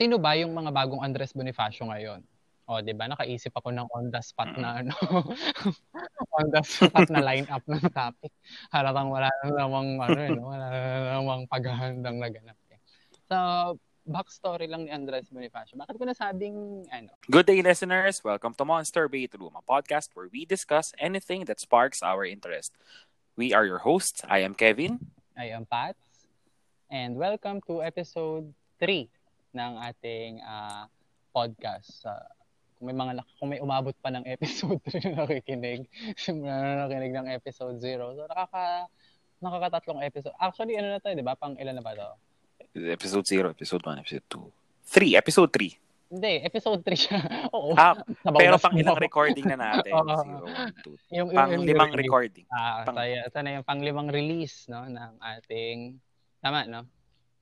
sino ba yung mga bagong Andres Bonifacio ngayon? O, di ba? Nakaisip ako ng on the spot na ano, on the spot na line-up ng topic. Halatang wala na namang, ano, eh, no? wala na namang paghahandang naganap. Eh. So, backstory lang ni Andres Bonifacio. Bakit ko nasabing, ano? Good day, listeners. Welcome to Monster Bait Room, a podcast where we discuss anything that sparks our interest. We are your hosts. I am Kevin. I am Pat. And welcome to episode 3 ng ating uh, podcast. Uh, kung may mga kung may umabot pa ng episode 3 na nakikinig, na nakikinig ng episode 0. So nakaka nakakatatlong episode. Actually, ano na tayo, 'di ba? Pang ilan na ba 'to? Episode 0, episode 1, episode 2. 3, episode 3. Hindi, episode 3 siya. Oo. Ah, pero pang ilang recording na natin? Oo. Zero, one, two. Yung, pang yung limang release. recording. Ah, Pang- tayo, ito na yung pang limang release no ng ating tama no?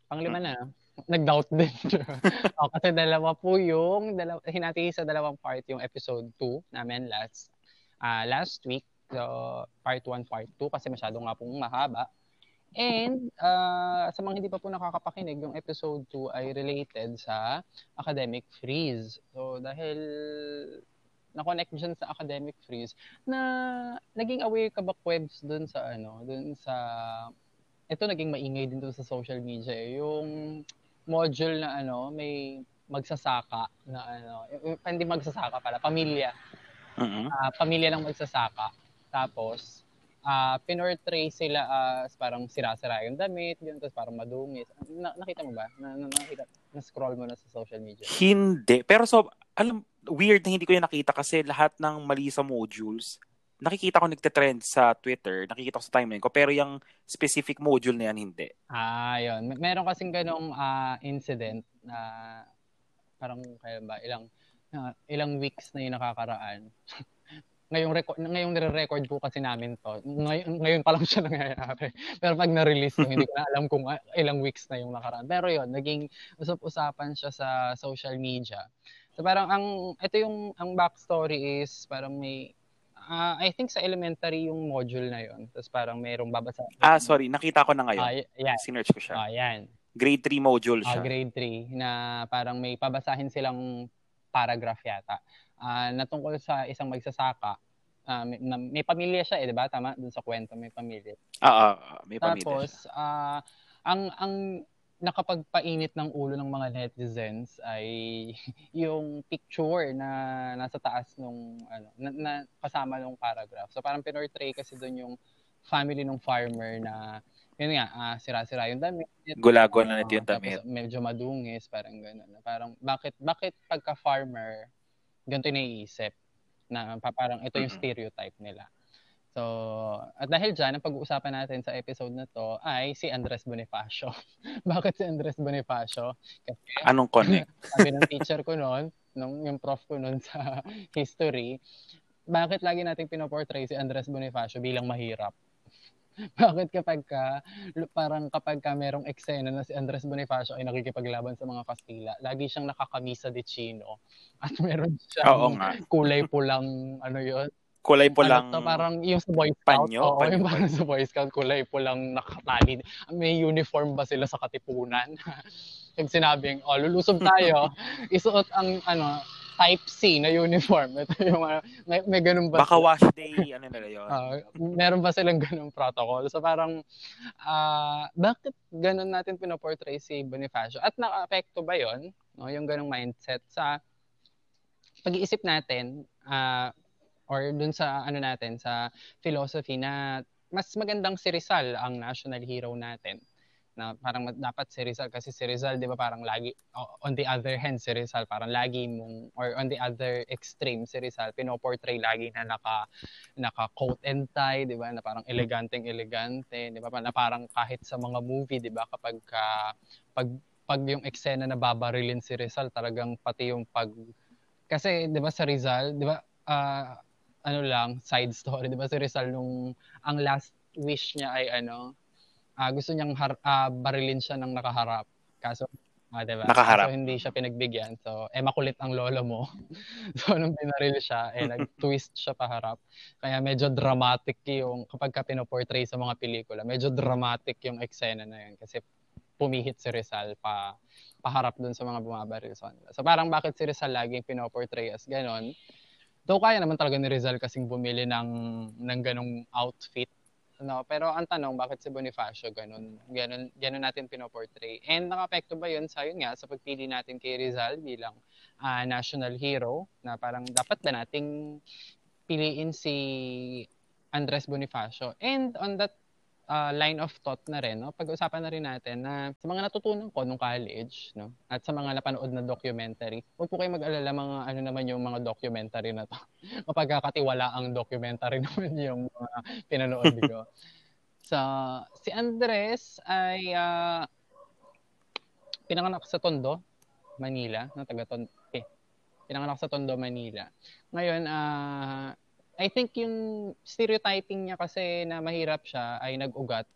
Pang lima na no? Nag-doubt din. oh, kasi dalawa po yung dalawa, hinati sa dalawang part yung episode 2 namin last ah last week. So, part 1, part 2 kasi masyado nga pong mahaba. And ah, sa mga hindi pa po nakakapakinig, yung episode 2 ay related sa academic freeze. So, dahil na-connect dyan sa academic freeze, na naging aware ka ba Kwebs dun sa ano, dun sa ito naging maingay din dun sa social media yung module na ano, may magsasaka na ano, yung- hindi magsasaka pala, pamilya. Mhm. Ah, pamilya ng magsasaka. Tapos ah pinortray sila as parang sira-sira yung damit, yun, tapos parang madungis. Na, nakita mo ba? Na, na, nakita, na-scroll mo na sa social media. Hindi. Pero so, alam, weird na hindi ko yung nakita kasi lahat ng mali sa modules, nakikita ko nagte-trend sa Twitter, nakikita ko sa timeline ko, pero yung specific module na yan, hindi. Ah, yun. Mer- Meron kasing ganong ah, incident na parang kaya ba ilang ah, ilang weeks na yung nakakaraan. ngayong record ngayong nire-record po kasi namin to. Ngayon, ngayon pa lang siya nangyayari. Pero pag na-release to, hindi ko na alam kung ah, ilang weeks na yung nakaraan. Pero yun, naging usap-usapan siya sa social media. So parang ang ito yung ang backstory is parang may ah, I think sa elementary yung module na yun. Tapos parang mayroong babasa. Ah, sorry, nakita ko na ngayon. Ah, y- yan. Sinearch ko siya. Ah, yan. Grade 3 module Ah, siya. grade 3 na parang may pabasahin silang paragraph yata. Ah, na tungkol sa isang magsasaka. Ah, may, na- may pamilya siya eh, 'di ba? Tama dun sa kwento may pamilya. Ah, ah, ah, may pamilya siya. Tapos ah, ang ang nakapagpainit ng ulo ng mga netizens ay yung picture na nasa taas nung ano na, na kasama nung paragraph. So parang pinortray kasi doon yung family ng farmer na yun nga, ah, sira-sira yung damit. Gulago na nito yung Oo, damit. medyo madungis, parang gano'n. Parang, bakit, bakit pagka farmer, ganito yung naiisip? Na pa- parang ito yung Mm-mm. stereotype nila. So, at dahil dyan, ang pag-uusapan natin sa episode na to ay si Andres Bonifacio. bakit si Andres Bonifacio? Kasi Anong connect? sabi ng teacher ko noon, nung yung prof ko noon sa history, bakit lagi nating pinoportray si Andres Bonifacio bilang mahirap? Bakit kapag ka, parang kapag ka merong eksena na si Andres Bonifacio ay nakikipaglaban sa mga Kastila, lagi siyang nakakamisa de chino at meron Oo siyang nga. kulay pulang ano yun? Kulay po lang. Ano to, parang yung sa Boy Scout. panyo? Oo, Panyo yung parang sa Boy Scout, kulay pulang nakatali. May uniform ba sila sa katipunan? Pag sinabing, oh, lulusob tayo, isuot ang ano, type C na uniform. Ito yung, ano, may, may ganun ba? Baka sila? wash day, ano nila yun. Ah, meron ba silang ganung protocol? So parang, ah bakit ganun natin pinoportray si Bonifacio? At naka-apekto ba yon no, yung ganung mindset sa pag-iisip natin ah or dun sa ano natin sa philosophy na mas magandang si Rizal ang national hero natin. Na parang dapat si Rizal kasi si Rizal 'di ba parang lagi on the other hand si Rizal parang lagi mong or on the other extreme si Rizal pinoportray lagi na naka naka coat and tie 'di ba na parang eleganteng elegante 'di ba na parang kahit sa mga movie 'di ba kapag ka, pag pag yung eksena na babarilin si Rizal talagang pati yung pag kasi 'di ba sa Rizal 'di ba ah, ano lang side story. 'di ba si Rizal nung ang last wish niya ay ano ah, gusto niyang har- ah, barilin siya ng nakaharap. Kaso ah, 'di ba? Nakaharap. so hindi siya pinagbigyan. So eh makulit ang lolo mo. So nung binaril siya eh nag-twist siya paharap. Kaya medyo dramatic yung kapag ka pinoportray sa mga pelikula medyo dramatic yung eksena na yun. Kasi pumihit si Rizal pa makaharap dun sa mga bumabaril sa kanila. So parang bakit si Rizal laging pinoportray as ganon? Though kaya naman talaga ni Rizal kasing bumili ng, ng ganong outfit. No? Pero ang tanong, bakit si Bonifacio ganun, ganun, ganun natin pinoportray? And nakapekto ba yun sa yun nga, sa pagpili natin kay Rizal bilang uh, national hero na parang dapat ba nating piliin si Andres Bonifacio? And on that uh, line of thought na rin, no? pag-usapan na rin natin na sa mga natutunan ko nung college, no? at sa mga napanood na documentary, huwag po kayo mag-alala mga ano naman yung mga documentary na to. Mapagkakatiwala ang documentary naman yung mga pinanood ko. so, si Andres ay uh, pinanganak sa Tondo, Manila, no, taga Tondo, eh, pinanganak sa Tondo, Manila. Ngayon, uh, I think yung stereotyping niya kasi na mahirap siya ay nag-ugat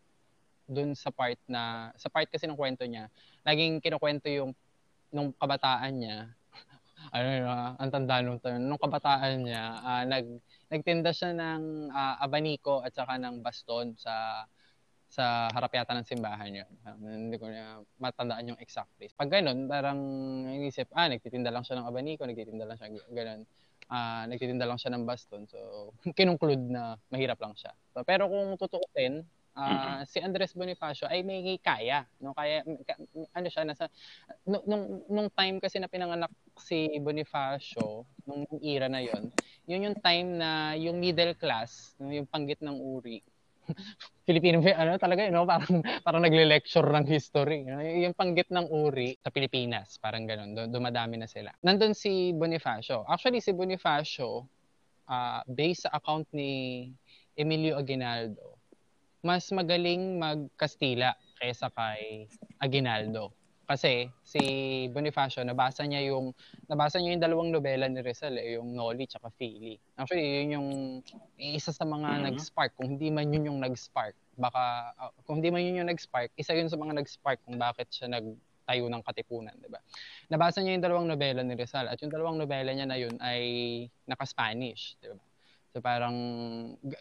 dun sa part na, sa part kasi ng kwento niya, laging kinukwento yung nung kabataan niya, ano na, ang tanda nung, nung kabataan niya, uh, nag, nagtinda siya ng uh, abaniko at saka ng baston sa sa harap yata ng simbahan yun. Um, hindi ko na matandaan yung exact place. Pag ganun, parang inisip, ah, nagtitinda lang siya ng abaniko, nagtitinda lang siya, ganun uh, nagtitinda lang siya ng baston. So, kinungklud na mahirap lang siya. So, pero kung tutuusin, uh, mm-hmm. si Andres Bonifacio ay may kaya, no? Kaya ka, ano siya nasa nung, nung nung time kasi na pinanganak si Bonifacio nung era na 'yon. 'Yun yung time na yung middle class, yung panggit ng uri Filipino ano talaga no parang parang nagle-lecture ng history no? yung panggit ng uri sa Pilipinas parang ganoon dumadami na sila nandun si Bonifacio actually si Bonifacio uh, based sa account ni Emilio Aguinaldo mas magaling mag-Kastila kaysa kay Aguinaldo kasi si Bonifacio nabasa niya yung nabasa niya yung dalawang nobela ni Rizal eh, yung Noli at Fili. Actually, yun yung isa sa mga mm-hmm. nag-spark kung hindi man yun yung nag-spark. Baka uh, kung hindi man yun yung nag-spark, isa yun sa mga nag-spark kung bakit siya nagtayo ng katipunan, 'di ba? Nabasa niya yung dalawang nobela ni Rizal at yung dalawang nobela niya na yun ay naka-Spanish, 'di ba? So parang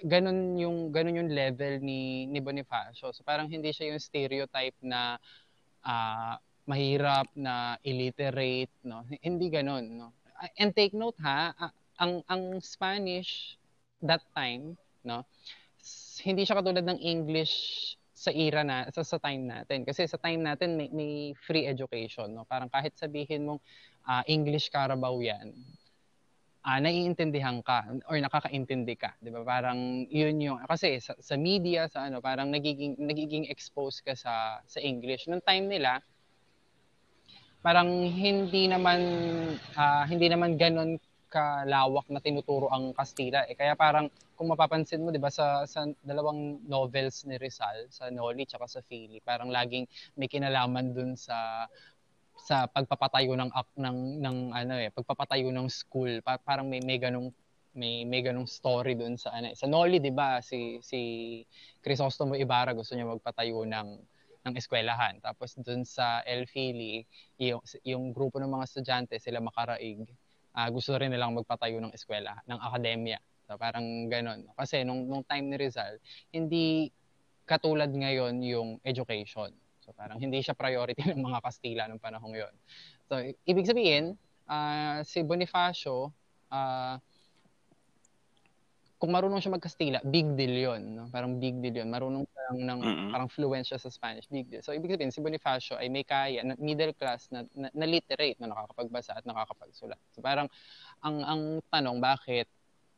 ganun yung ganun yung level ni ni Bonifacio. So parang hindi siya yung stereotype na uh, mahirap na illiterate, no? Hindi ganoon, no? And take note ha, ang ang Spanish that time, no? Hindi siya katulad ng English sa era na sa, sa time natin kasi sa time natin may, may free education no parang kahit sabihin mong uh, English Carabao yan uh, naiintindihan ka or nakakaintindi ka 'di ba parang yun yung kasi sa, sa media sa ano parang nagiging nagiging exposed ka sa sa English nung time nila parang hindi naman uh, hindi naman ganoon kalawak na tinuturo ang Kastila eh kaya parang kung mapapansin mo 'di ba sa sa dalawang novels ni Rizal sa Noli at sa Fili parang laging may kinalaman dun sa sa pagpapatayo ng ng ng ano eh pagpapatayo ng school pa, parang may may ganung may may ganung story doon sa ano eh. sa Noli 'di ba si si Crisostomo Ibarra gusto niya magpatayo ng ng eskwelahan. Tapos doon sa El Fili, yung, yung grupo ng mga estudyante, sila makaraig, uh, gusto rin nilang magpatayo ng eskwela, ng akademya. So parang ganon. Kasi nung, nung time ni Rizal, hindi katulad ngayon yung education. So parang hindi siya priority ng mga Kastila nung panahong yon. So ibig sabihin, uh, si Bonifacio, uh, kung marunong siya mag-Kastila, big deal yun. No? Parang big deal yun. Marunong siya ng, mm-hmm. parang fluent siya sa Spanish, big deal. So, ibig sabihin, si Bonifacio ay may kaya, na, middle class, na, na, na literate, na nakakapagbasa at nakakapagsulat. So, parang, ang, ang tanong, bakit,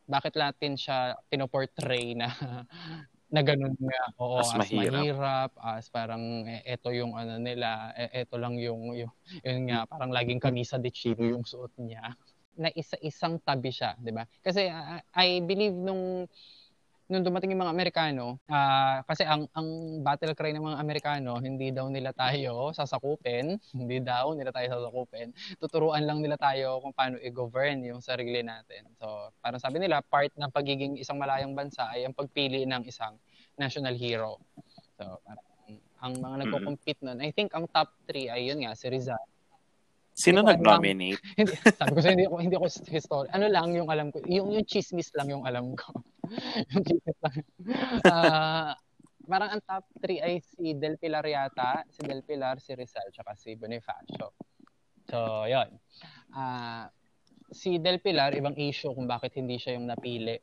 bakit Latin siya pinoportray na na ganun nga oo as, as mahirap. mahirap as parang eh, eto yung ano nila eh, eto lang yung yung yun nga parang laging kamisa de chino yung suot niya na isa-isang tabi siya, 'di ba? Kasi uh, I believe nung nung dumating yung mga Amerikano, uh, kasi ang ang battle cry ng mga Amerikano, hindi daw nila tayo sasakupin, hindi daw nila tayo sasakupin. Tuturuan lang nila tayo kung paano i-govern yung sarili natin. So, parang sabi nila, part ng pagiging isang malayang bansa ay ang pagpili ng isang national hero. So, parang ang mga nagko-compete noon, I think ang top 3 ay yun nga, si Rizal, Sino nag-nominate? hindi, sabi ko sa hindi ako hindi ako history. Ano lang yung alam ko, yung yung chismis lang yung alam ko. yung chismis lang. Uh, parang ang top 3 ay si Del Pilar yata, si Del Pilar, si Rizal, tsaka si Bonifacio. So, yon. Ah, si Del Pilar, ibang issue kung bakit hindi siya yung napili.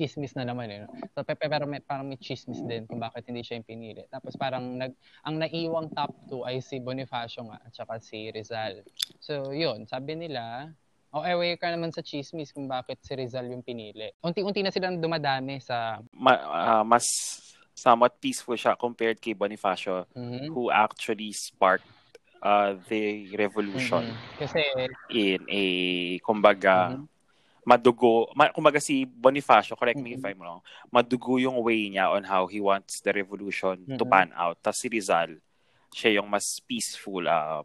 Chismis na naman eh. No? So, pe- pero may, parang may chismis din kung bakit hindi siya yung pinili. Tapos parang nag, ang naiwang top 2 ay si Bonifacio nga at saka si Rizal. So, yun. Sabi nila, o oh, aware ka naman sa chismis kung bakit si Rizal yung pinili. Unti-unti na silang dumadami sa... Ma- ah, mas somewhat peaceful siya compared kay Bonifacio Mhm. who actually sparked uh, the revolution Mhm. Kasi, in a kumbaga Mhm. Madugo ma, kumbaga si Bonifacio correct me if Mhm. I'm wrong madugo yung way niya on how he wants the revolution to Mhm. pan out tapos si Rizal siya yung mas peaceful uh,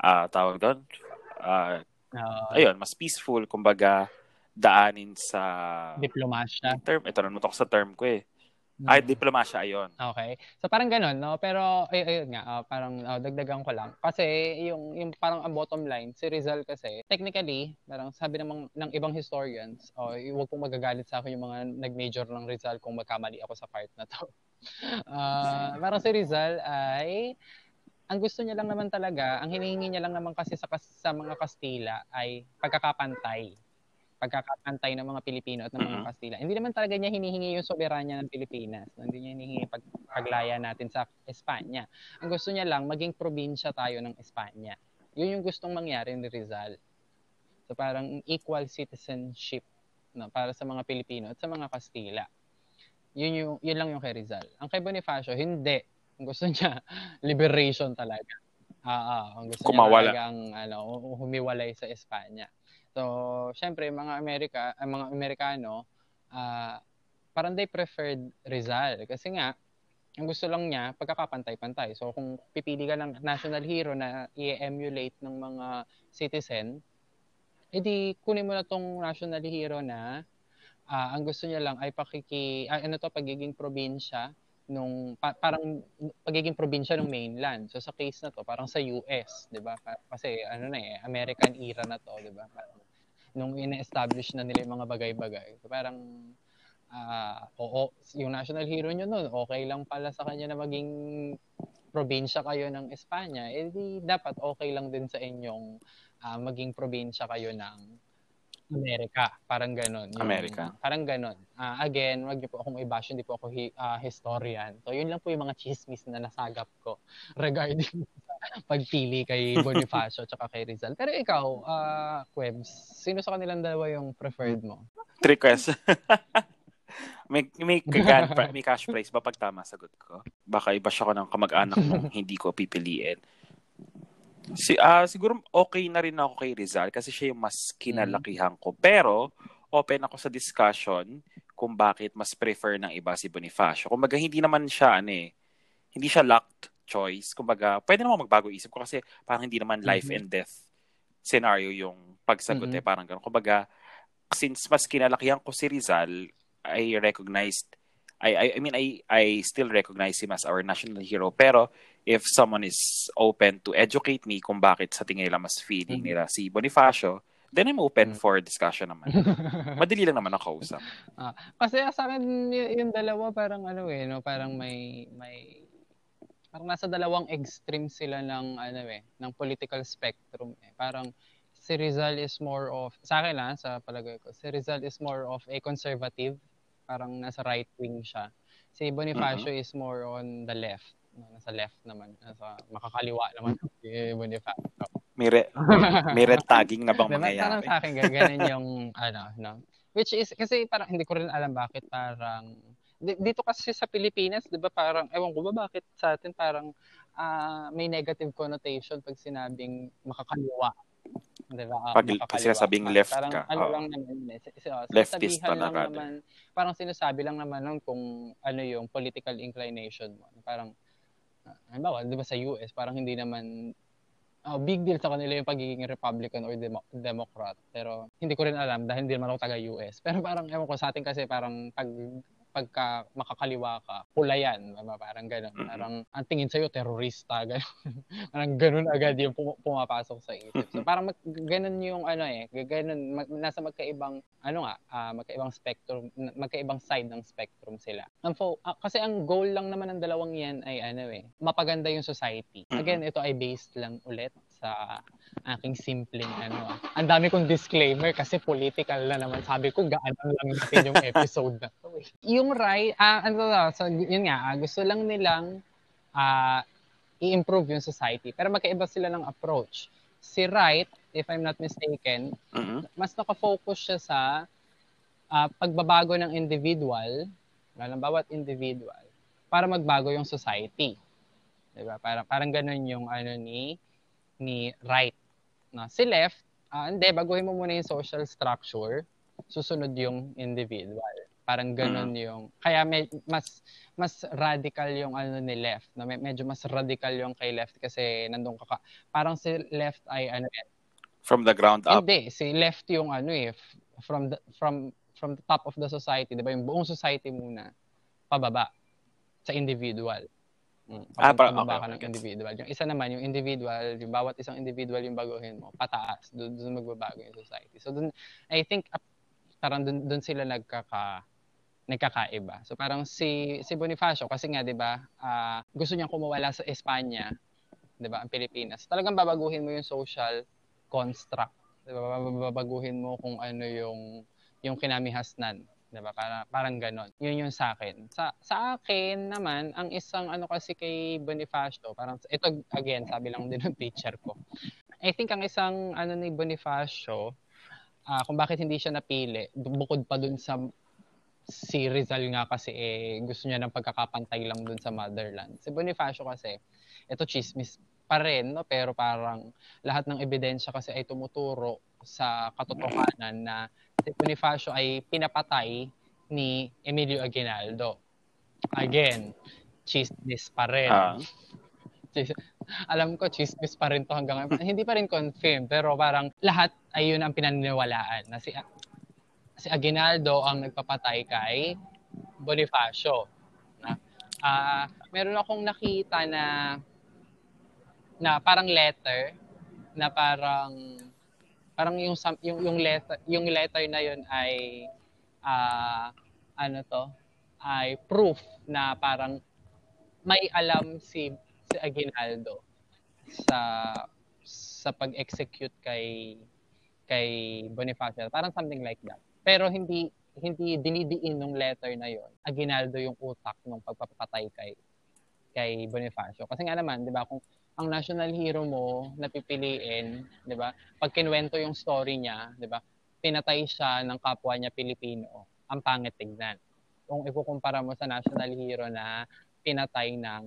uh, tawag doon uh, uh, ayun mas peaceful kumbaga daanin sa diplomasya. term ito na ko sa term ko eh ay diplomasya ayon Okay. So parang ganun, no? Pero ay ayun nga, ah, parang ah, dagdagan ko lang. Kasi yung yung parang ang bottom line, si Rizal kasi technically, parang sabi ng ng ibang historians, oh, huwag pong magagalit sa akin yung mga nag-major ng Rizal kung magkamali ako sa part na to. Ah, parang si Rizal ay ang gusto niya lang naman talaga, ang hinihingi niya lang naman kasi sa sa mga Kastila ay pagkakapantay pagkakapantay ng mga Pilipino at ng mga Mhm. Kastila. Hindi naman talaga niya hinihingi yung soberanya ng Pilipinas. Hindi niya hinihingi pag, paglaya natin sa Espanya. Ang gusto niya lang, maging probinsya tayo ng Espanya. Yun yung gustong mangyari ni Rizal. So parang equal citizenship no, para sa mga Pilipino at sa mga Kastila. Yun, yung, yun lang yung kay Rizal. Ang kay Bonifacio, hindi. Ang gusto niya, liberation talaga. Ah, ah, ang gusto Kumawala. niya talagang ano, humiwalay sa Espanya. So, syempre, mga Amerika, ang mga Amerikano, ah, parang they preferred Rizal. Kasi nga, ang gusto lang niya, pagkakapantay-pantay. So, kung pipili ka ng national hero na i-emulate ng mga citizen, edi kunin mo na tong national hero na ah, ang gusto niya lang ay pakiki, ah, ano to, pagiging probinsya nung pa- parang pagiging probinsya ng mainland. So sa case na to, parang sa US, 'di ba? Kasi ano na eh, American era na to, 'di ba? Nung ina-establish na nila yung mga bagay-bagay. So, parang ah oo, yung national hero nyo nun, okay lang pala sa kanya na maging probinsya kayo ng Espanya, eh dapat okay lang din sa inyong ah, maging probinsya kayo ng Amerika. Parang ganon. Yung- Amerika. Parang ganon. Ah, again, wag niyo po akong i-bash, hindi po ako hi- ah, historian. So, yun lang po yung mga chismis na nasagap ko regarding pagpili kay Bonifacio at kay Rizal. Pero ikaw, ah, Quebs, sino sa kanilang dalawa yung preferred mo? Tricks. may may kagan, may cash prize ba pag tama sagot ko? Baka iba siya ko ng kamag-anak mong hindi ko pipiliin. Si, ah siguro okay na rin ako kay Rizal kasi siya yung mas kinalakihan ko. Pero open ako sa discussion kung bakit mas prefer ng iba si Bonifacio. Kumbaga hindi naman siya ano eh, hindi siya locked choice. Kumbaga pwede naman magbago isip ko kasi parang hindi naman life Mhm. and death scenario yung pagsagot Mhm. eh parang gano'n. Kumbaga since mas kinalakihan ko si Rizal, I recognized I, I I mean I I still recognize him as our national hero pero if someone is open to educate me kung bakit sa tingin nila mas feeling Mhm. nila si Bonifacio then I'm open Mhm. for discussion naman. Madali lang naman ako kausap. Kasi sa akin, y- yung dalawa parang ano eh, no? parang may, may, parang nasa dalawang extreme sila ng, ano eh, ng political spectrum eh. Parang si Rizal is more of, sa akin lang, sa palagay ko, si Rizal is more of a conservative, parang nasa right wing siya. Si Bonifacio is more on the left. No, nasa left naman, nasa makakaliwa naman si Bonifacio. May, re- may red tagging na bang Diba? Parang mangyayari? sa akin, ga- ganun yung, ano, no? Which is, kasi parang hindi ko rin alam bakit parang, di- dito kasi sa Pilipinas, di ba parang, ewan ko ba bakit sa atin parang ah, may negative connotation pag sinabing makakaliwa. Di ba? Ah, Pag- pag sinasabing ka. left parang, ka, ano oo. lang naman, eh, si- oh, Leftist lang talaga, naman, parang sinasabi lang naman nun kung ano yung political inclination mo. Parang, ah, halimbawa, di ba sa US, parang hindi naman oh, big deal sa kanila yung pagiging Republican or Demo- Democrat. Pero hindi ko rin alam dahil hindi naman ako taga-US. Pero parang, ewan ko, sa atin kasi parang pag pagka makakaliwa ka, pula yan. Parang ganun. Parang ang tingin sa'yo, terorista. Ganun. parang ganun agad yung pum- pumapasok sa isip. So parang mag- ganun yung ano eh, ganun, mag- nasa magkaibang, ano nga, ah, magkaibang spectrum, magkaibang side ng spectrum sila. Ang fo- ah, kasi ang goal lang naman ng dalawang yan ay ano eh, mapaganda yung society. Again, ito ay based lang ulit sa aking simpleng ano. Ang dami kong disclaimer kasi political na naman. Sabi ko, gaan lang natin yung episode na to. Eh. Yung right, ah, ano so, yun nga, ah, gusto lang nilang ah, i-improve yung society. Pero magkaiba sila ng approach. Si Wright, if I'm not mistaken, Mhm. mas nakafocus siya sa ah, pagbabago ng individual, ng bawat individual, para magbago yung society. 'Di ba? Parang parang ganun yung ano ni ni Wright. Na si left, ah, hindi baguhin mo muna yung social structure, susunod yung individual. Parang ganun yung kaya may, mas mas radical yung ano ni left. Na med- medyo mas radical yung kay left kasi nandun ka, ka parang si left ay ano yan, From the ground up. hindi, si left yung ano eh, f- from the, from from the top of the society, 'di ba? Yung buong society muna pababa sa individual. Mm, Ah, parang- okay, ka ng okay, individual. Yung isa naman, yung individual, yung bawat isang individual yung baguhin mo, pataas, doon, doon magbabago yung society. So doon, I think, uh, parang doon, doon sila nagkaka, nagkakaiba. So parang si si Bonifacio kasi nga 'di ba, ah, gusto niyang kumawala sa Espanya, 'di ba, ang Pilipinas. Talagang babaguhin mo yung social construct. 'Di ba? Babaguhin mo kung ano yung yung kinamihasnan, 'di ba? Para parang ganon. Yun yung sa akin. Sa sa akin naman, ang isang ano kasi kay Bonifacio, parang ito again, sabi lang din ng teacher ko. I think ang isang ano ni Bonifacio, ah, kung bakit hindi siya napili, bukod pa dun sa si Rizal nga kasi eh, gusto niya ng pagkakapantay lang dun sa motherland. Si Bonifacio kasi, ito chismis pa rin, no? pero parang lahat ng ebidensya kasi ay tumuturo sa katotohanan na si Bonifacio ay pinapatay ni Emilio Aguinaldo. Again, chismis pa rin. Chis- alam ko chismis pa rin to hanggang ngayon. Hindi pa rin confirmed, pero parang lahat ay yun ang pinaniniwalaan na si si Aguinaldo ang nagpapatay kay Bonifacio. Na, ah meron akong nakita na na parang letter na parang parang yung yung yung letter yung letter na yun ay ah ano to ay proof na parang may alam si si Aguinaldo sa sa pag-execute kay kay Bonifacio. Parang something like that. Pero hindi hindi dinidiin ng letter na yon. Aguinaldo yung utak ng pagpapatay kay kay Bonifacio. Kasi nga naman, 'di ba, kung ang national hero mo napipiliin, 'di ba? Pag kinuwento yung story niya, 'di ba? Pinatay siya ng kapwa niya Pilipino. Ang pangit tignan. Kung ikukumpara mo sa national hero na pinatay ng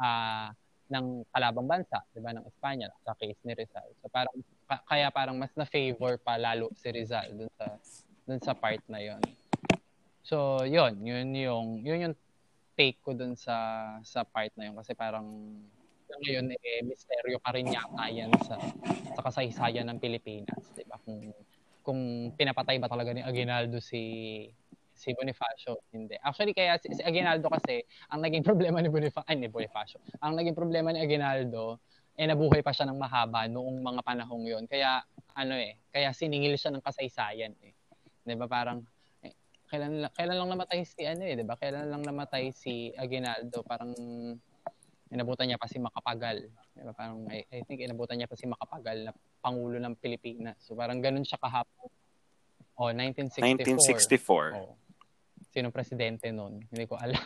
ah ng kalabang bansa, 'di ba, ng Espanya sa case ni Rizal. So parang ka- kaya parang mas na favor pa lalo si Rizal dun sa dun sa part na 'yon. So, 'yon, 'yun yung 'yun yung take ko dun sa sa part na 'yon kasi parang ngayon eh misteryo pa rin yata yan sa sa kasaysayan ng Pilipinas, 'di ba? Kung kung pinapatay ba talaga ni Aguinaldo si si Bonifacio, hindi. Actually, kaya si, si Aguinaldo kasi, ang naging problema ni Bonifacio, ay, ni Bonifacio, ang naging problema ni Aguinaldo, eh, nabuhay pa siya ng mahaba noong mga panahong yon Kaya, ano eh, kaya siningil siya ng kasaysayan eh. Di ba, parang, kailan, lang- kailan lang namatay si, ano eh, di ba, kailan lang namatay si Aguinaldo, parang, inabutan niya pa si Makapagal. Di ba, parang, I, I think, inabutan niya pa si Makapagal na Pangulo ng Pilipinas. So, parang ganun siya kahapon. Oh, 1964. 1964. Oh. Sino presidente noon? Hindi ko alam.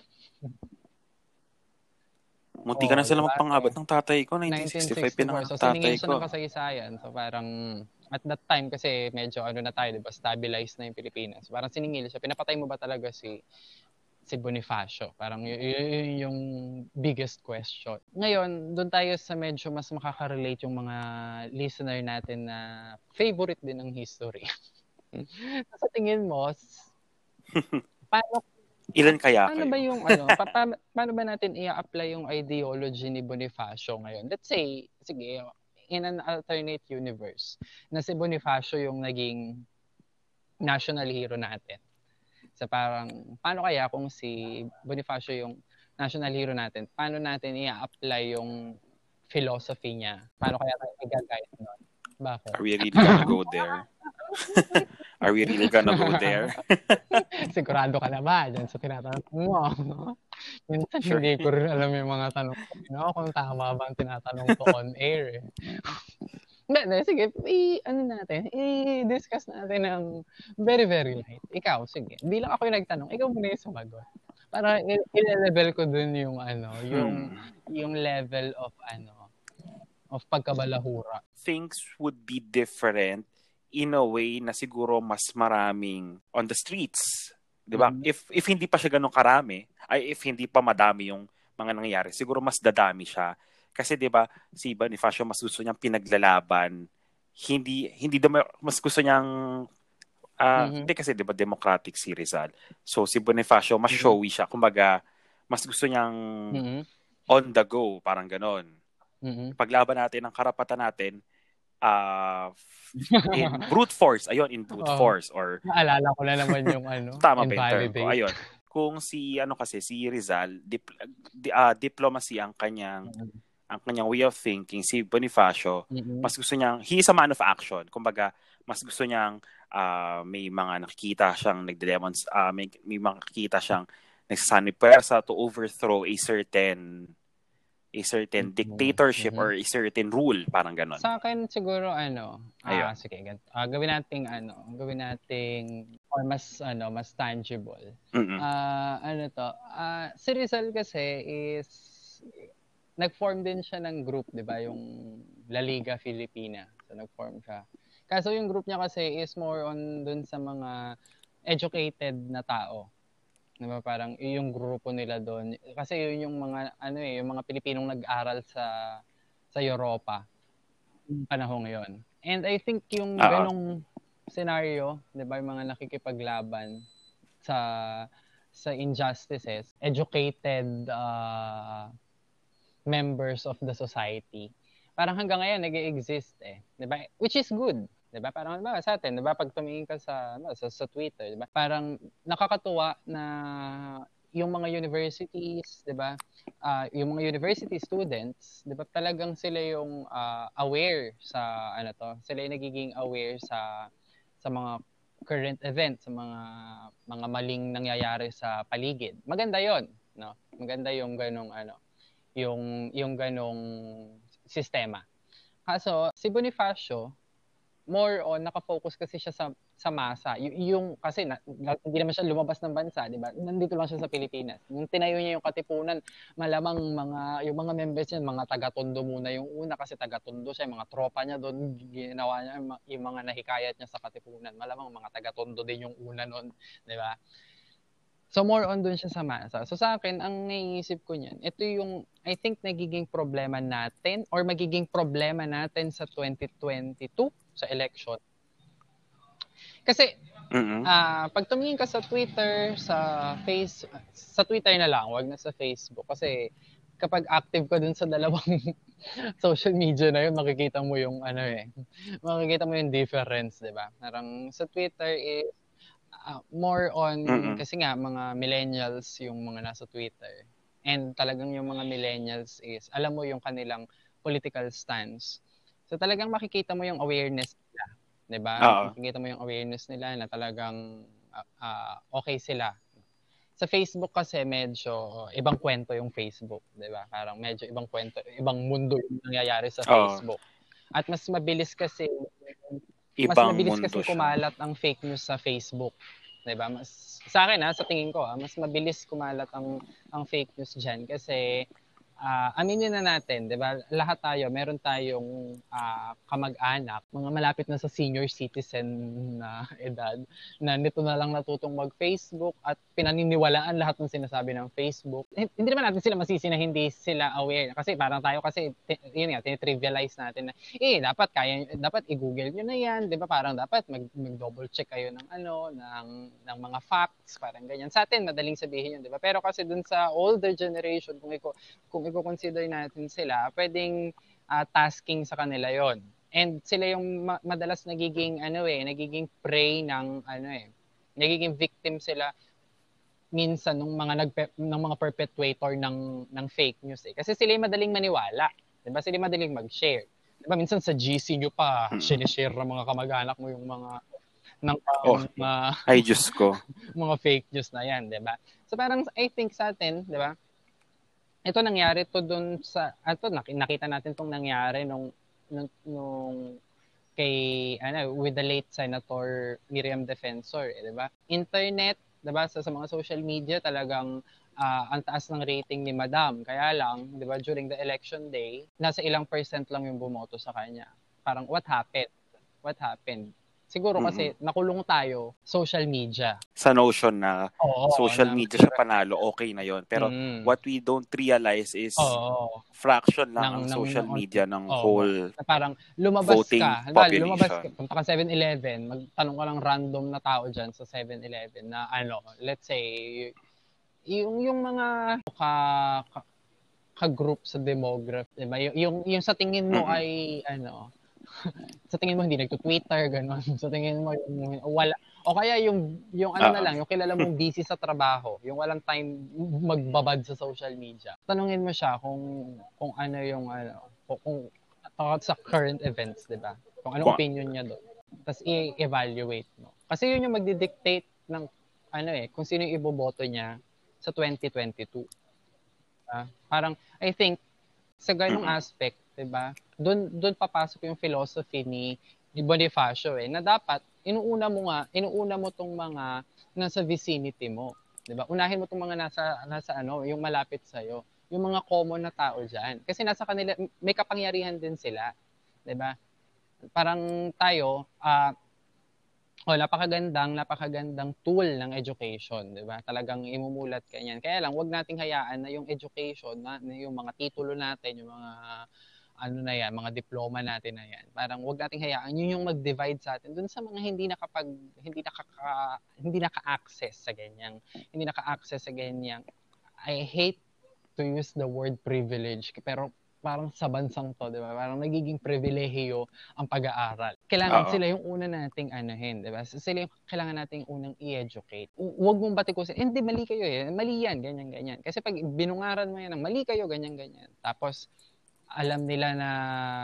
Munti ka na sila diba? magpangabot ng tatay ko. 1965 pinanganak So, tatay siningil siya ko. ng kasaysayan. So, parang, at that time kasi medyo ano na tayo, di ba, stabilized na yung Pilipinas. Parang siningil siya. Pinapatay mo ba talaga si si Bonifacio? Parang y- y- yun yung biggest question. Ngayon, doon tayo sa medyo mas makaka-relate yung mga listener natin na favorite din ng history. sa tingin mo, paano Ilan kaya Paano kayo? ba yung ano, pa, pa- paano ba natin i-apply yung ideology ni Bonifacio ngayon? Let's say, sige, in an alternate universe, na si Bonifacio yung naging national hero natin. Sa parang, paano kaya kung si Bonifacio yung national hero natin, paano natin i-apply yung philosophy niya? Paano kaya tayo i-guide nun? Bakit? Are we really gonna go there? Are we really gonna go there? Sigurado ka na ba dyan sa tinatanong mo? Minsan sure. hindi ko rin alam yung mga tanong ko. No? Kung tama ba ang tinatanong ko on air. Eh. Hindi, sige, i, ano natin, i-discuss natin ng very, very light. Ikaw, sige. Hindi lang ako yung nagtanong, ikaw muna yung sumagot. Para i-level ko dun yung, ano, yung, hmm. yung level of, ano, of pagkabalahura. Things would be different in a way na siguro mas maraming on the streets. 'Di ba? Mm-hmm. If if hindi pa siya ganun karami, ay if hindi pa madami yung mga nangyayari, siguro mas dadami siya kasi 'di ba, si Bonifacio mas gusto niyang pinaglalaban. Hindi hindi daw mas gusto niyang uh, mm-hmm. hindi kasi 'di ba democratic si Rizal. So si Bonifacio mas mm-hmm. showy siya. Kumbaga, mas gusto niyang mm-hmm. on the go, parang ganon. Mm-hmm. Paglaban natin ng karapatan natin, uh, in brute force. Ayun, in brute oh, force. Or, naalala ko na naman yung ano, tama pa yung term ko. Ayun. Kung si, ano kasi, si Rizal, dip, uh, diplomacy ang kanyang mm-hmm ang kanyang way of thinking, si Bonifacio, mm-hmm. mas gusto niyang, he is a man of action. Kumbaga, mas gusto niyang uh, may mga nakikita siyang nagde-demons, uh, may, may mga nakikita siyang nagsasani pwersa to overthrow a certain a certain mm-hmm. dictatorship mm-hmm. or a certain rule, parang ganon. Sa akin siguro ano, ah uh, sige, uh, gawin nating ano, gawin nating or mas ano, mas tangible. Mm-hmm. Uh, ano to, uh, si Rizal kasi is nag-form din siya ng group, 'di ba, yung La Liga Filipina. So nag-form siya. Kaso yung group niya kasi is more on dun sa mga educated na tao. 'Di ba? Parang yung grupo nila doon kasi yun yung mga ano eh, yung mga Pilipinong nag-aral sa sa Europa panahon ngayon. And I think yung uh-huh. ganong scenario, 'di ba, yung mga nakikipaglaban sa sa injustices, educated uh, members of the society. Parang hanggang ngayon nag exist eh, 'di ba? Which is good. 'Di ba? Parang ba sa atin, 'di ba pag tumingin ka sa ano, sa, sa Twitter, 'di ba? Parang nakakatuwa na yung mga universities, 'di ba? Uh, yung mga university students, 'di ba, talagang sila yung uh, aware sa ano to, sila yung nagiging aware sa sa mga current events, sa mga mga maling nangyayari sa paligid. Maganda 'yon, no? Maganda yung ganong ano, yung yung ganong sistema. Kaso si Bonifacio more on nakafocus kasi siya sa sa masa. Y- yung kasi na, hindi naman siya lumabas ng bansa, 'di ba? Nandito lang siya sa Pilipinas. Nung tinayo niya yung katipunan, malamang mga yung mga members niya, mga taga-tondo muna yung una kasi taga-tondo siya, mga tropa niya doon ginawa niya yung mga nahikayat niya sa katipunan. Malamang mga taga-tondo din yung una noon, 'di ba? So more on dun siya sa masa. So sa akin, ang naiisip ko niyan, ito yung I think nagiging problema natin or magiging problema natin sa 2022 sa election. Kasi mm-hmm. uh, pag tumingin ka sa Twitter, sa face sa Twitter na lang, wag na sa Facebook kasi kapag active ka dun sa dalawang social media na yun, makikita mo yung ano eh, makikita mo yung difference, 'di ba? Parang sa Twitter is uh, more on mm-hmm. kasi nga mga millennials yung mga nasa Twitter. And talagang yung mga millennials is alam mo yung kanilang political stance. So talagang makikita mo yung awareness nila, 'di ba? Makikita mo yung awareness nila na talagang uh, uh, okay sila. Sa Facebook kasi medyo ibang kwento yung Facebook, 'di ba? Parang medyo ibang kwento, ibang mundo yung nangyayari sa Facebook. At mas mabilis kasi ibang mas mabilis kasi kumalat ang fake news sa Facebook. 'Di ba? Mas sa akin ha, sa tingin ko ha, mas mabilis kumalat ang ang fake news diyan kasi uh, aminin na natin, 'di ba? Lahat tayo, meron tayong uh, kamag-anak, mga malapit na sa senior citizen na edad na nito na lang natutong mag-Facebook at pinaniniwalaan lahat ng sinasabi ng Facebook. Hindi naman natin sila masisi na hindi sila aware kasi parang tayo kasi yun nga, trivialize natin na eh dapat kaya dapat i-google niyo na 'yan, 'di ba? Parang dapat mag, mag-double check kayo ng ano, ng ng mga facts, parang ganyan. Sa atin madaling sabihin 'yun, 'di ba? Pero kasi dun sa older generation kung iko kung i-consider natin sila, pwedeng uh, tasking sa kanila yon And sila yung ma- madalas nagiging ano eh, nagiging prey ng ano eh, nagiging victim sila minsan ng mga nag ng mga perpetuator ng ng fake news eh. Kasi sila yung madaling maniwala. 'Di ba? Sila yung madaling mag-share. 'Di ba minsan sa GC nyo pa, mm-hmm. share ng mga kamag-anak mo yung mga ng Oh. mga, Ay, Diyos ko. mga fake news na yan, di ba? So parang I think sa atin, di ba? Ito nangyari to dun sa, ito nakita natin tong nangyari nung, nung, nung kay, ano, with the late Senator Miriam Defensor, eh, di ba? Internet, di ba, sa, sa mga social media talagang uh, ang taas ng rating ni Madam. Kaya lang, di ba, during the election day, nasa ilang percent lang yung bumoto sa kanya. Parang, what happened? What happened? Siguro kasi mm-hmm. nakulong tayo social media. Sa notion na Oo, social na, media siya panalo, okay na yon Pero mm. what we don't realize is Oo. fraction lang Ng- ang ng- social ng- media ng Oo. whole na parang lumabas Voting ka. Halimbawa, lumabas ka, punta ka 7-Eleven, magtanong ka lang random na tao dyan sa 7-Eleven na ano, let's say, yung, yung mga ka, ka, ka-group sa demography, diba? Yung, yung, yung sa tingin mo Mhm. ay, ano, sa tingin mo hindi nagto-Twitter, gano'n. Sa tingin mo yung wala, o kaya yung, yung ano na Ah. lang, yung kilala mong busy sa trabaho, yung walang time magbabad sa social media. Tanungin mo siya kung, kung ano yung, ano, kung, kung about sa current events, di ba? Kung anong opinion niya doon. Tapos i-evaluate mo. Kasi yun yung magdi-dictate ng, ano eh, kung sino yung iboboto niya sa 2022. Ah, parang, I think, sa ganong Mhm. aspect, di ba? Doon, doon papasok yung philosophy ni, ni Bonifacio eh, na dapat, inuuna mo nga, inuuna mo tong mga nasa vicinity mo. Di ba? Unahin mo tong mga nasa, nasa ano, yung malapit sa'yo. Yung mga common na tao dyan. Kasi nasa kanila, may kapangyarihan din sila. Di ba? Parang tayo, ah, oh, napakagandang, napakagandang tool ng education, 'di ba? Talagang imumulat ka niyan. Kaya lang, wag nating hayaan na yung education, na, na yung mga titulo natin, yung mga ano na yan, mga diploma natin na yan. Parang wag nating hayaan yun yung mag-divide sa atin dun sa mga hindi nakapag hindi nakaka hindi naka-access sa ganyan. Hindi naka-access sa ganyan. I hate to use the word privilege, pero parang sa bansang to, di ba? Parang nagiging pribilehiyo ang pag-aaral. Kailangan Oo. sila yung una nating anuhin, di ba? Sila yung kailangan nating unang i-educate. Huwag mong batikusin, hindi, mali kayo eh. Mali yan, ganyan, ganyan. Kasi pag binungaran mo yan ng mali kayo, ganyan, ganyan. Tapos, alam nila na,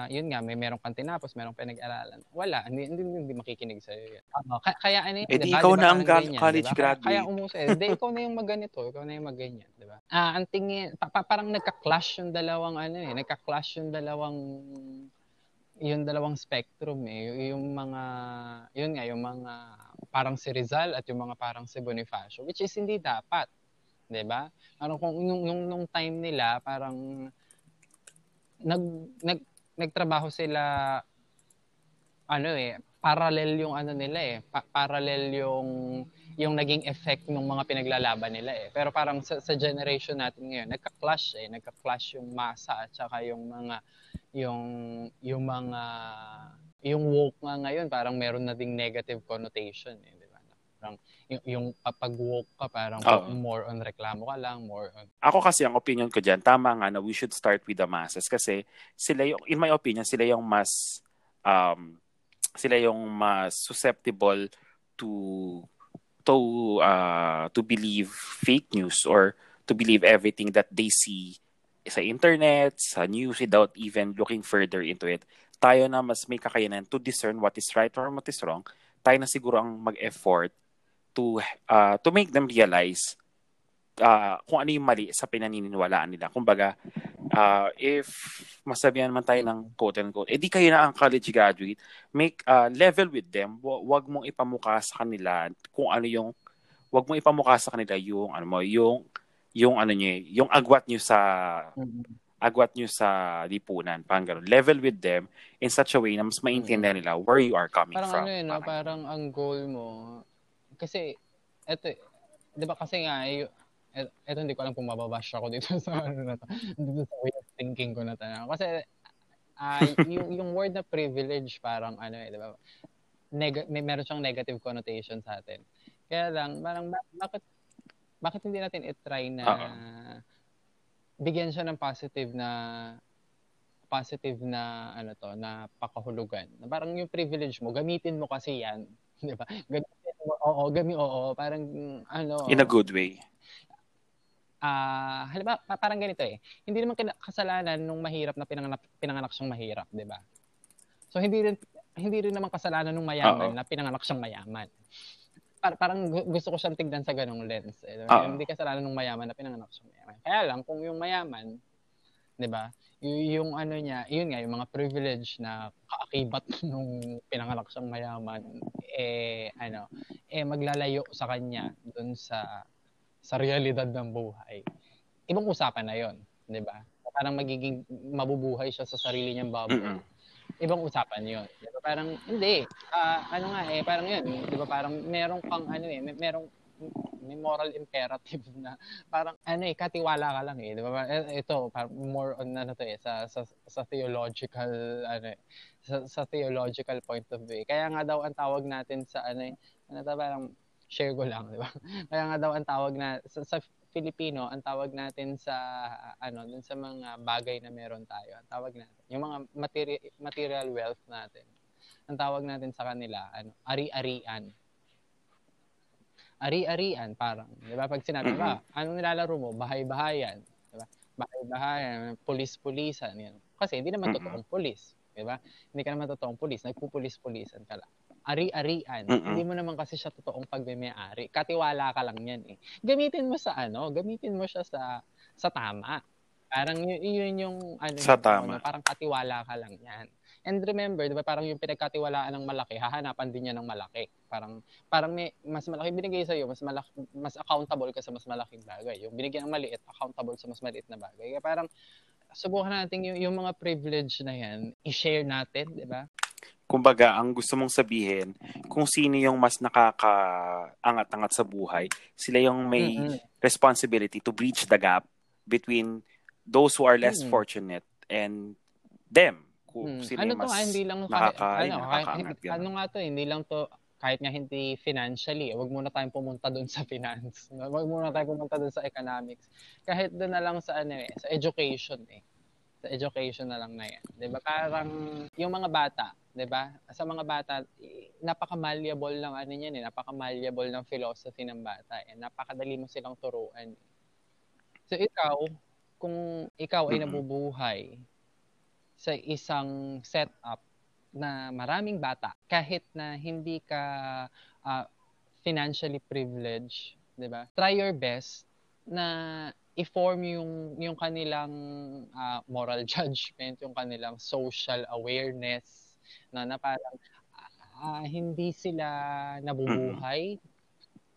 yun nga, may merong kang tinapos, merong pinag-aralan. Wala, hindi, hindi, hindi makikinig sa'yo yan. Kaya, kaya ano yun, Eh, di diba? ikaw Diba na ang parang gal- ganyan, college diba? Kaya, graduate. kaya umuso eh. Hindi, ikaw na yung magganito, ikaw na yung magganyan, di ba? Ah, ang tingin, pa, pa- parang nagka-clash yung dalawang ano eh, nagka-clash yung dalawang yung dalawang spectrum eh, Y- yung mga yun nga yung mga parang si Rizal at yung mga parang si Bonifacio which is hindi dapat, 'di ba? Parang kung nung, nung, nung time nila parang nag nag nagtrabaho sila ano eh parallel yung ano nila eh pa- parallel yung yung naging effect ng mga pinaglalaban nila eh. Pero parang sa, sa generation natin ngayon nagka-clash eh nagka-clash yung masa at saka yung mga yung yung mga yung woke nga ngayon parang meron na ding negative connotation eh parang yung, yung pag woke ka parang Oo. more on reklamo ka lang more on Ako kasi ang opinion ko diyan, tama nga na we should start with the masses kasi sila yung in my opinion, sila yung mas um sila yung mas susceptible to to uh, to believe fake news or to believe everything that they see sa internet, sa news without even looking further into it. Tayo na mas may kakayanan to discern what is right or what is wrong. Tayo na siguro ang mag-effort to uh, to make them realize uh, kung ano yung mali sa pinaniniwalaan nila. Kumbaga, uh, if masabihan man tayo ng quote and quote, eh di kayo na ang college graduate, make uh, level with them. Wa- Wag mong ipamukha sa kanila kung ano yung wag mong ipamukha sa kanila yung ano mo, yung yung ano niyo, yung agwat niyo sa agwat niyo sa lipunan, parang ganun. Level with them in such a way na mas maintindihan nila where you are coming Parang from. ano yun? Parang- parang ang goal mo, kasi, eto, eh, di ba kasi nga, y- et- eto hindi ko alam kung mababash ako dito sa ano na to, dito sa way of thinking ko na to. no? Kasi, ah, yung, yung word na privilege, parang ano eh, di ba? Neg- may meron siyang negative connotation sa atin. Kaya lang, parang ba- bakit bakit hindi natin i-try na Oo. bigyan siya ng positive na positive na ano to na pakahulugan. Na parang yung privilege mo, gamitin mo kasi 'yan, 'di ba? Gamitin oo, gami oo, parang ano, in a good way. ah, halimbawa, pa- parang ganito eh. Hindi naman kasalanan nung mahirap na pinanganak pinanganak siyang mahirap, 'di ba? So hindi rin hindi rin naman kasalanan ng mayaman Oo. na pinanganak siyang mayaman. Par- parang gu- gusto ko siyang tignan sa ganong lens. Eh. Hindi kasalanan ng mayaman na pinanganak siyang mayaman. Kaya lang, kung yung mayaman, di ba, y- yung ano niya, yun nga, yung mga privilege na kaakibat nung pinanganak siyang mayaman, eh, ano, eh, maglalayo sa kanya dun sa sa realidad ng buhay. Ibang usapan na yon, di ba? Parang magiging mabubuhay siya sa sarili niyang bubble ibang usapan yun. Di ba? Parang, hindi. Ah, ano nga eh, parang yun. Di ba? Parang meron kang ano eh, merong may moral imperative na parang ano eh katiwala ka lang eh di ba? Eh, ito parang more on ano to eh sa sa, sa theological ano eh, sa, sa theological point of view kaya nga daw ang tawag natin sa ano eh ano to, parang share ko lang di ba? Kaya nga daw ang tawag na sa, sa Filipino ang tawag natin sa ano dun sa mga bagay na meron tayo ang tawag natin yung mga material material wealth natin ang tawag natin sa kanila ano ari-arian ari-arian parang, 'di ba? Pag sinabi ba, anong nilalaro mo? Bahay-bahayan, 'di ba? Bahay-bahayan, pulis-pulisan, yan. Kasi hindi naman totoong pulis, 'di ba? Hindi ka naman totoong pulis, nagpupulis-pulisan ka lang. Ari-arian, Mm-mm. hindi mo naman kasi siya totoong pagmemay-ari. Katiwala ka lang yan eh. Gamitin mo sa ano, gamitin mo siya sa sa tama. Parang yun, yun yung ano, Sa yung tama. ano, parang katiwala ka lang yan. And remember, 'di ba, parang yung pinagkatiwalaan ng malaki, hahanapan din niya ng malaki. Parang parang may mas malaki binigay sa iyo, mas malaki, mas accountable ka sa mas malaking bagay. Yung binigyan ng maliit, accountable sa mas maliit na bagay. Kaya parang subukan natin yung, yung mga privilege na yan, i-share natin, 'di ba? Kumbaga, ang gusto mong sabihin, kung sino yung mas nakakaangat-angat sa buhay, sila yung may Mm-mm. responsibility to bridge the gap between those who are less Mm. fortunate and them. Kung Hmm. sino Ano yung to mas ah, hindi lang nakaka, kahit, ay, ano, nakakaangat. ano nga to, eh, hindi lang to kahit nga hindi financially, eh, wag muna tayong pumunta doon sa finance. no? Wag muna tayong pumunta doon sa economics. Kahit doon na lang sa ano eh, sa education eh. Sa education na lang na yan. 'Di ba? Parang yung mga bata, 'di ba? Sa mga bata, napaka-malleable ng ano niyan eh, napaka-malleable ng philosophy ng bata eh. Napakadali mo silang turuan. eh. So ikaw, kung ikaw ay nabubuhay sa isang setup na maraming bata kahit na hindi ka ah, financially privileged, 'di ba? Try your best na i-form yung yung kanilang ah, moral judgment, yung kanilang social awareness na, na parang ah, hindi sila nabubuhay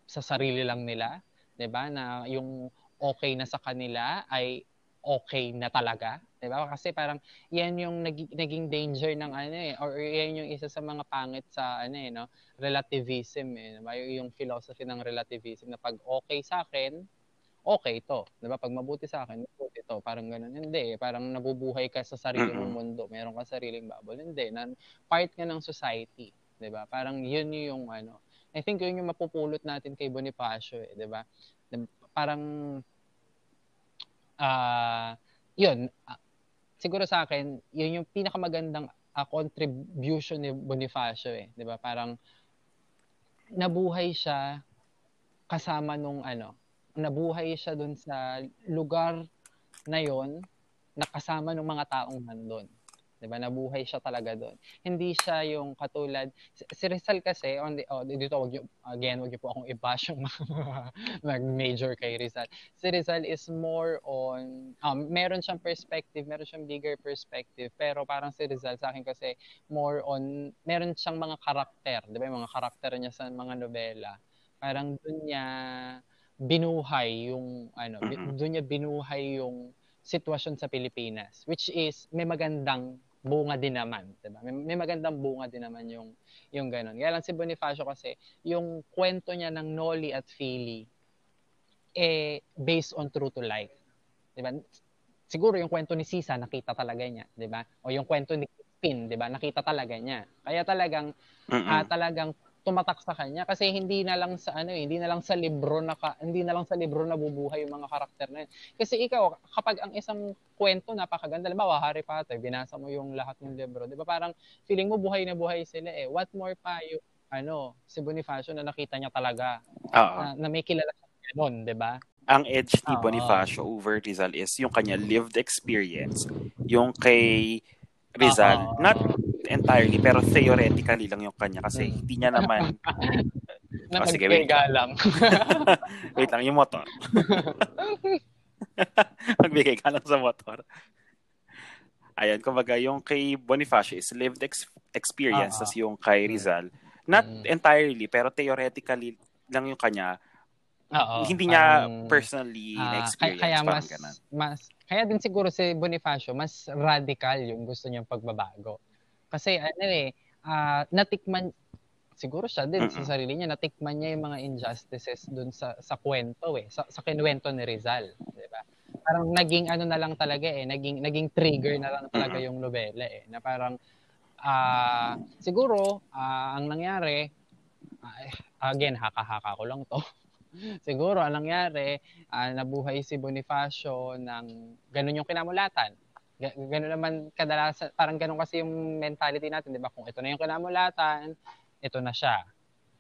sa sarili lang nila, 'di ba? Na yung okay na sa kanila ay okay na talaga, 'di ba? Kasi parang 'yan yung naging, naging danger ng ano eh or 'yan yung isa sa mga pangit sa ano eh no, relativism eh, 'di ba? Yung, philosophy ng relativism na pag okay sa akin, okay to, 'di ba? Pag mabuti sa akin, mabuti to. Parang ganun. Hindi, eh. parang nabubuhay ka sa sarili mong mundo, meron ka sariling bubble. Hindi, na part ka ng society, 'di ba? Parang 'yun yung ano. I think yun yung mapupulot natin kay Bonifacio eh, 'di ba? Parang ah yun, ah, siguro sa akin, yun yung pinakamagandang ah, contribution ni Bonifacio eh, 'di ba? Parang nabuhay siya kasama nung ano, nabuhay siya doon sa lugar na yon nakasama ng mga taong nandun. 'Di ba? Nabuhay siya talaga doon. Hindi siya yung katulad si, Rizal kasi on the oh, dito wag niyo again wag niyo po akong i-bash yung mga nag-major kay Rizal. Si Rizal is more on um, meron siyang perspective, meron siyang bigger perspective, pero parang si Rizal sa akin kasi more on meron siyang mga karakter, 'di ba? Yung mga karakter niya sa mga nobela. Parang doon niya binuhay yung ano, doon niya binuhay yung sitwasyon sa Pilipinas, which is may magandang bunga din naman, 'di ba? May, may magandang bunga din naman yung yung ganun. Kaya lang si Bonifacio kasi yung kwento niya ng Noli at Fili eh based on true to life. 'Di ba? Siguro yung kwento ni Sisa nakita talaga niya, 'di ba? O yung kwento ni Crispin, 'di ba? Nakita talaga niya. Kaya talagang ah, talagang tumatak sa kanya kasi hindi na lang sa ano eh, hindi na lang sa libro na ka, hindi na lang sa libro nabubuhay yung mga karakter na yun. Kasi ikaw kapag ang isang kwento napakaganda, halimbawa Harry Potter, binasa mo yung lahat ng libro, 'di ba? Parang feeling mo buhay na buhay sila eh. What more pa yung ano, si Bonifacio na nakita niya talaga Oo. na, na may kilala siya ganun, 'di ba? ang edge ni Oo. Bonifacio over Rizal is yung kanya lived experience. Yung kay Rizal, Oo. not entirely, pero theoretically lang yung kanya kasi hindi niya naman... na oh, sige, wait lang. wait lang, yung motor. Magbigay ka lang sa motor. Ayan, kumbaga, yung kay Bonifacio is lived ex- experience, uh-huh. yung kay Rizal, not mm. entirely, pero theoretically lang yung kanya, Oo, hindi niya parang, personally uh, na-experience. Kaya, mas, mas, kaya din siguro si Bonifacio, mas radical yung gusto niyang pagbabago. Kasi ano eh, uh, natikman, siguro siya din sa sarili niya, natikman niya yung mga injustices dun sa, sa kwento eh, sa, sa kinuwento ni Rizal. Di ba? Parang naging ano na lang talaga eh, naging, naging trigger na lang talaga yung nobela eh, na parang uh, siguro uh, ang nangyari, uh, again, haka-haka ko lang to, Siguro, ang nangyari, uh, nabuhay si Bonifacio ng ganun yung kinamulatan. Ganun naman kadalasan, parang ganun kasi yung mentality natin, di ba? Kung ito na yung kinamulatan, ito na siya.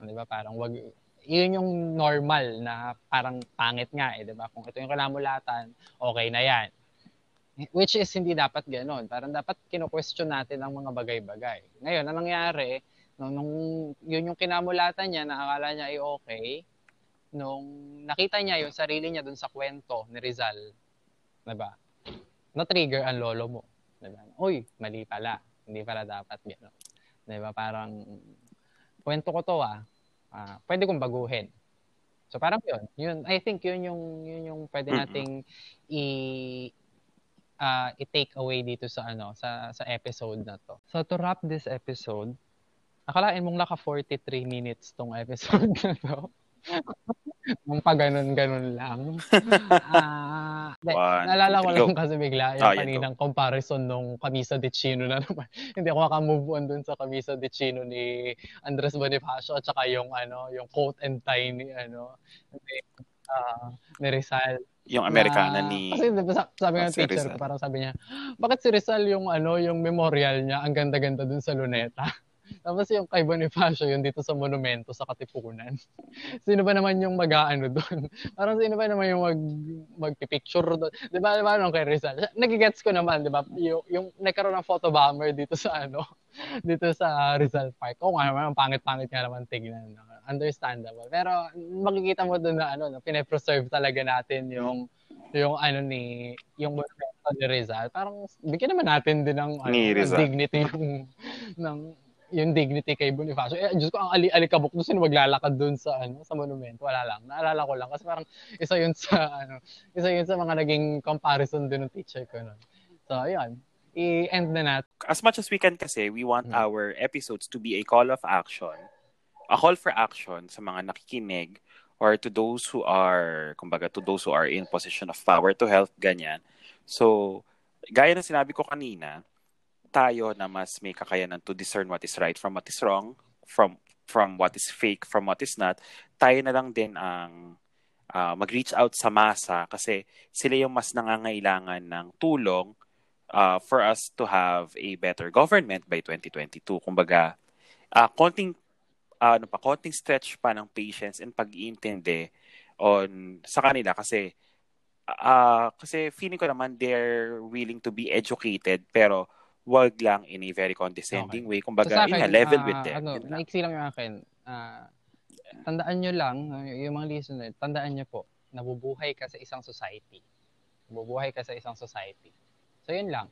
Di ba? Parang wag, yun yung normal na parang pangit nga eh, di ba? Kung ito yung kinamulatan, okay na yan. Which is hindi dapat ganoon. Parang dapat kino-question natin ang mga bagay-bagay. Ngayon, ang nangyari, nung, nung yun yung kinamulatan niya, na niya ay okay, nung nakita niya yung sarili niya dun sa kwento ni Rizal, 'di ba? Na-trigger ang lolo mo, 'di ba? Uy, mali pala. Hindi pala dapat gano'n. 'Di ba? Parang kwento ko 'to ah. Uh, pwede kong baguhin. So parang 'yun. Yun I think 'yun yung yun yung pwede nating i uh, i-take away dito sa ano sa sa episode na to. So to wrap this episode, akalain mong naka 43 minutes tong episode na to. Nung pa ganun-ganun lang. Ah, uh, naalala ko lang kasi bigla yung ah, kaninang go. comparison nung Camisa de Chino na naman. Hindi ako makamove on dun sa Camisa de Chino ni Andres Bonifacio at saka yung ano, yung coat and tie ni ano, ni, uh, ni Rizal. Yung Amerikana na, ni Kasi diba, sabi ng si teacher ko, parang sabi niya, bakit si Rizal yung ano, yung memorial niya, ang ganda-ganda dun sa luneta. Tapos yung kay Bonifacio, yung dito sa monumento sa Katipunan. sino ba naman yung mag-aano doon? Parang sino ba naman yung mag magpipicture doon? Di ba, di ba nung kay Rizal? Nagigets ko naman, di ba? Yung, yung nagkaroon ng photo bomber dito sa ano, dito sa Rizal Park. Oo nga naman, pangit-pangit nga naman tignan. Understandable. Pero makikita mo doon na ano, na pine-preserve talaga natin yung yung ano ni yung monumento ni Rizal. Parang bigyan naman natin din ng ano, dignity yung ng yung dignity kay Bonifacio. Eh, Diyos ko, ang ali-alikabok doon, sino maglalakad doon sa, ano, sa monumento? Wala lang. Naalala ko lang. Kasi parang isa yun sa, ano, isa yun sa mga naging comparison din ng teacher ko noon. So, ayun. I-end na natin. As much as we can kasi, we want hmm. our episodes to be a call of action. A call for action sa mga nakikinig or to those who are, kumbaga, to those who are in position of power to help, ganyan. So, gaya na sinabi ko kanina, tayo na mas may kakayanan to discern what is right from what is wrong, from from what is fake from what is not, tayo na lang din ang uh, mag-reach out sa masa kasi sila yung mas nangangailangan ng tulong uh, for us to have a better government by 2022. Kumbaga, uh, konting uh, ano pa, konting stretch pa ng patience and pag-iintindi on sa kanila kasi uh, kasi feeling ko naman they're willing to be educated pero wag lang in a very condescending okay. way. Kumbaga, so, akin, in a level uh, with them. Ano, maiksi lang yung akin. Uh, tandaan nyo lang, yung mga listener, tandaan nyo po, nabubuhay ka sa isang society. Nabubuhay ka sa isang society. So, yun lang.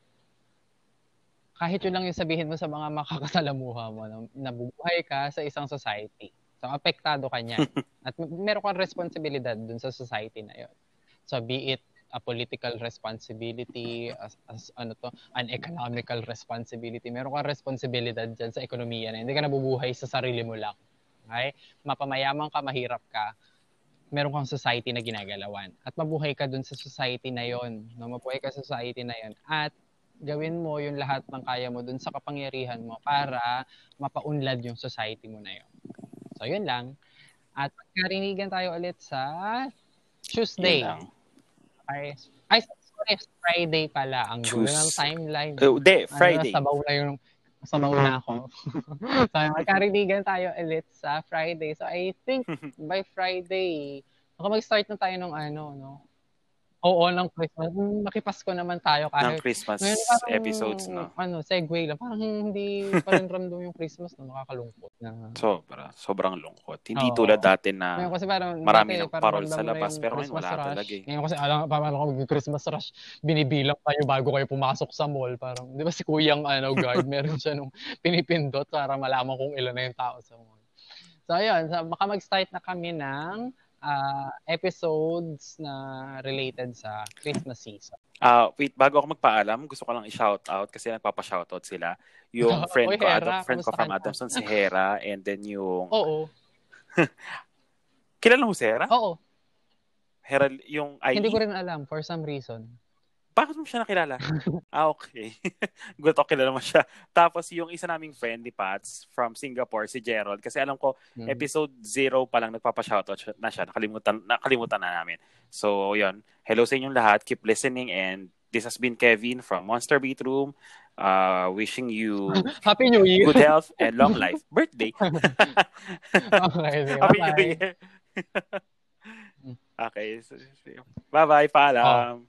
Kahit yun lang yung sabihin mo sa mga makakasalamuha mo, nabubuhay ka sa isang society. So, apektado ka niyan. At meron kang responsibilidad dun sa society na yun. So, be it a political responsibility, as, as ano to, an economical responsibility. Meron kang responsibilidad dyan sa ekonomiya na hindi ka nabubuhay sa sarili mo lang. Okay? Mapamayaman ka, mahirap ka, meron kang society na ginagalawan. At mabuhay ka dun sa society na yon, no? mabuhay ka sa society na yon. At gawin mo yung lahat ng kaya mo dun sa kapangyarihan mo para mapaunlad yung society mo na yon. So, yun lang. At magkarinigan tayo ulit sa Tuesday. Yun lang. Ay, ay sorry, Friday pala. Ang gulo ng timeline. Uh, de, Friday. Ano, sabaw na yung sabaw na ako. so, magkarinigan tayo ulit sa Friday. So, I think by Friday, baka mag-start na tayo ng ano, no? Oo, ng Christmas. Hmm, makipasko naman tayo kahit ng Christmas ngayon parang, episodes, no? ano, segue lang. Parang hindi pa rin ramdam yung Christmas na nakakalungkot na. Sobra. Sobrang lungkot. Hindi Oo. tulad dati Ngayon na kasi parang marami dati, ng parang parol sa labas, pero ngayon Christmas wala rush. talaga eh. Ngayon kasi alam, parang ako Christmas rush, binibilang kayo bago kayo pumasok sa mall. Parang, di ba si Kuyang ano, guard, meron siya nung pinipindot para malaman kung ilan na yung tao sa mall. So, ayun. So, baka mag-start na kami ng ah, episodes na related sa Christmas season. Ah, wait, bago ako magpaalam, gusto ko lang i-shout out kasi nagpapa-shoutout sila. Yung friend Oy, ko, Adam, friend ko from? Adamson, si Hera, and then yung... Oo. Kilala mo si Hera? Oo. Hera, yung IE? Hindi ko rin alam for some reason. Bakit mo siya nakilala? ah, okay. Gusto ko kilala mo siya. Tapos yung isa naming friend ni Pats from Singapore, si Gerald. Kasi alam ko, Hmm. episode 0 pa lang nagpapa-shoutout na siya. Nakalimutan, nakalimutan na namin. So, yun. Hello sa inyong lahat. Keep listening and this has been Kevin from Monster Beat Room. Uh, wishing you Happy New Year! good health and long life. Birthday. okay, Happy New bye-bye. Year. okay. so- so- Bye-bye. Paalam.